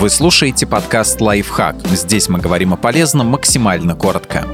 Вы слушаете подкаст «Лайфхак». Здесь мы говорим о полезном максимально коротко.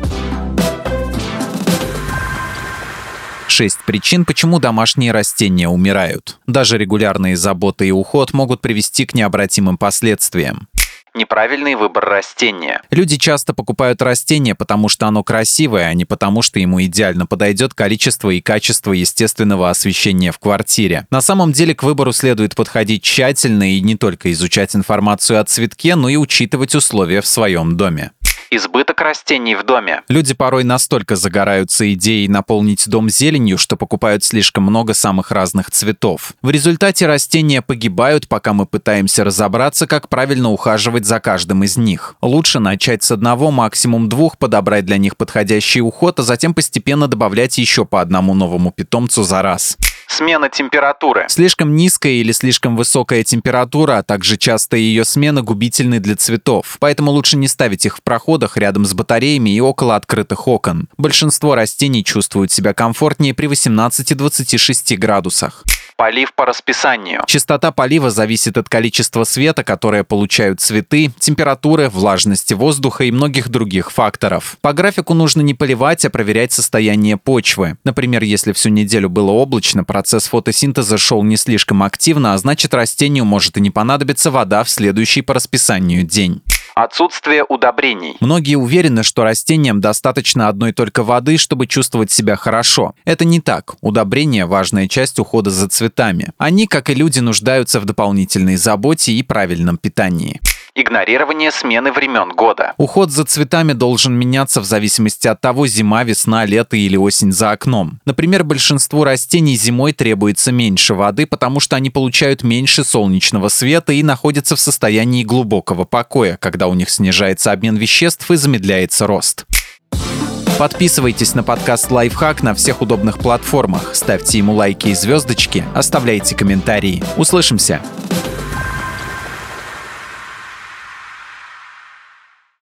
Шесть причин, почему домашние растения умирают. Даже регулярные заботы и уход могут привести к необратимым последствиям неправильный выбор растения. Люди часто покупают растение, потому что оно красивое, а не потому что ему идеально подойдет количество и качество естественного освещения в квартире. На самом деле к выбору следует подходить тщательно и не только изучать информацию о цветке, но и учитывать условия в своем доме избыток растений в доме. Люди порой настолько загораются идеей наполнить дом зеленью, что покупают слишком много самых разных цветов. В результате растения погибают, пока мы пытаемся разобраться, как правильно ухаживать за каждым из них. Лучше начать с одного, максимум двух, подобрать для них подходящий уход, а затем постепенно добавлять еще по одному новому питомцу за раз смена температуры. Слишком низкая или слишком высокая температура, а также частая ее смена губительны для цветов. Поэтому лучше не ставить их в проходах рядом с батареями и около открытых окон. Большинство растений чувствуют себя комфортнее при 18-26 градусах. Полив по расписанию. Частота полива зависит от количества света, которое получают цветы, температуры, влажности воздуха и многих других факторов. По графику нужно не поливать, а проверять состояние почвы. Например, если всю неделю было облачно, процесс фотосинтеза шел не слишком активно, а значит растению может и не понадобиться вода в следующий по расписанию день. Отсутствие удобрений. Многие уверены, что растениям достаточно одной только воды, чтобы чувствовать себя хорошо. Это не так. Удобрения – важная часть ухода за цветами. Они, как и люди, нуждаются в дополнительной заботе и правильном питании игнорирование смены времен года. Уход за цветами должен меняться в зависимости от того, зима, весна, лето или осень за окном. Например, большинству растений зимой требуется меньше воды, потому что они получают меньше солнечного света и находятся в состоянии глубокого покоя, когда у них снижается обмен веществ и замедляется рост. Подписывайтесь на подкаст «Лайфхак» на всех удобных платформах, ставьте ему лайки и звездочки, оставляйте комментарии. Услышимся!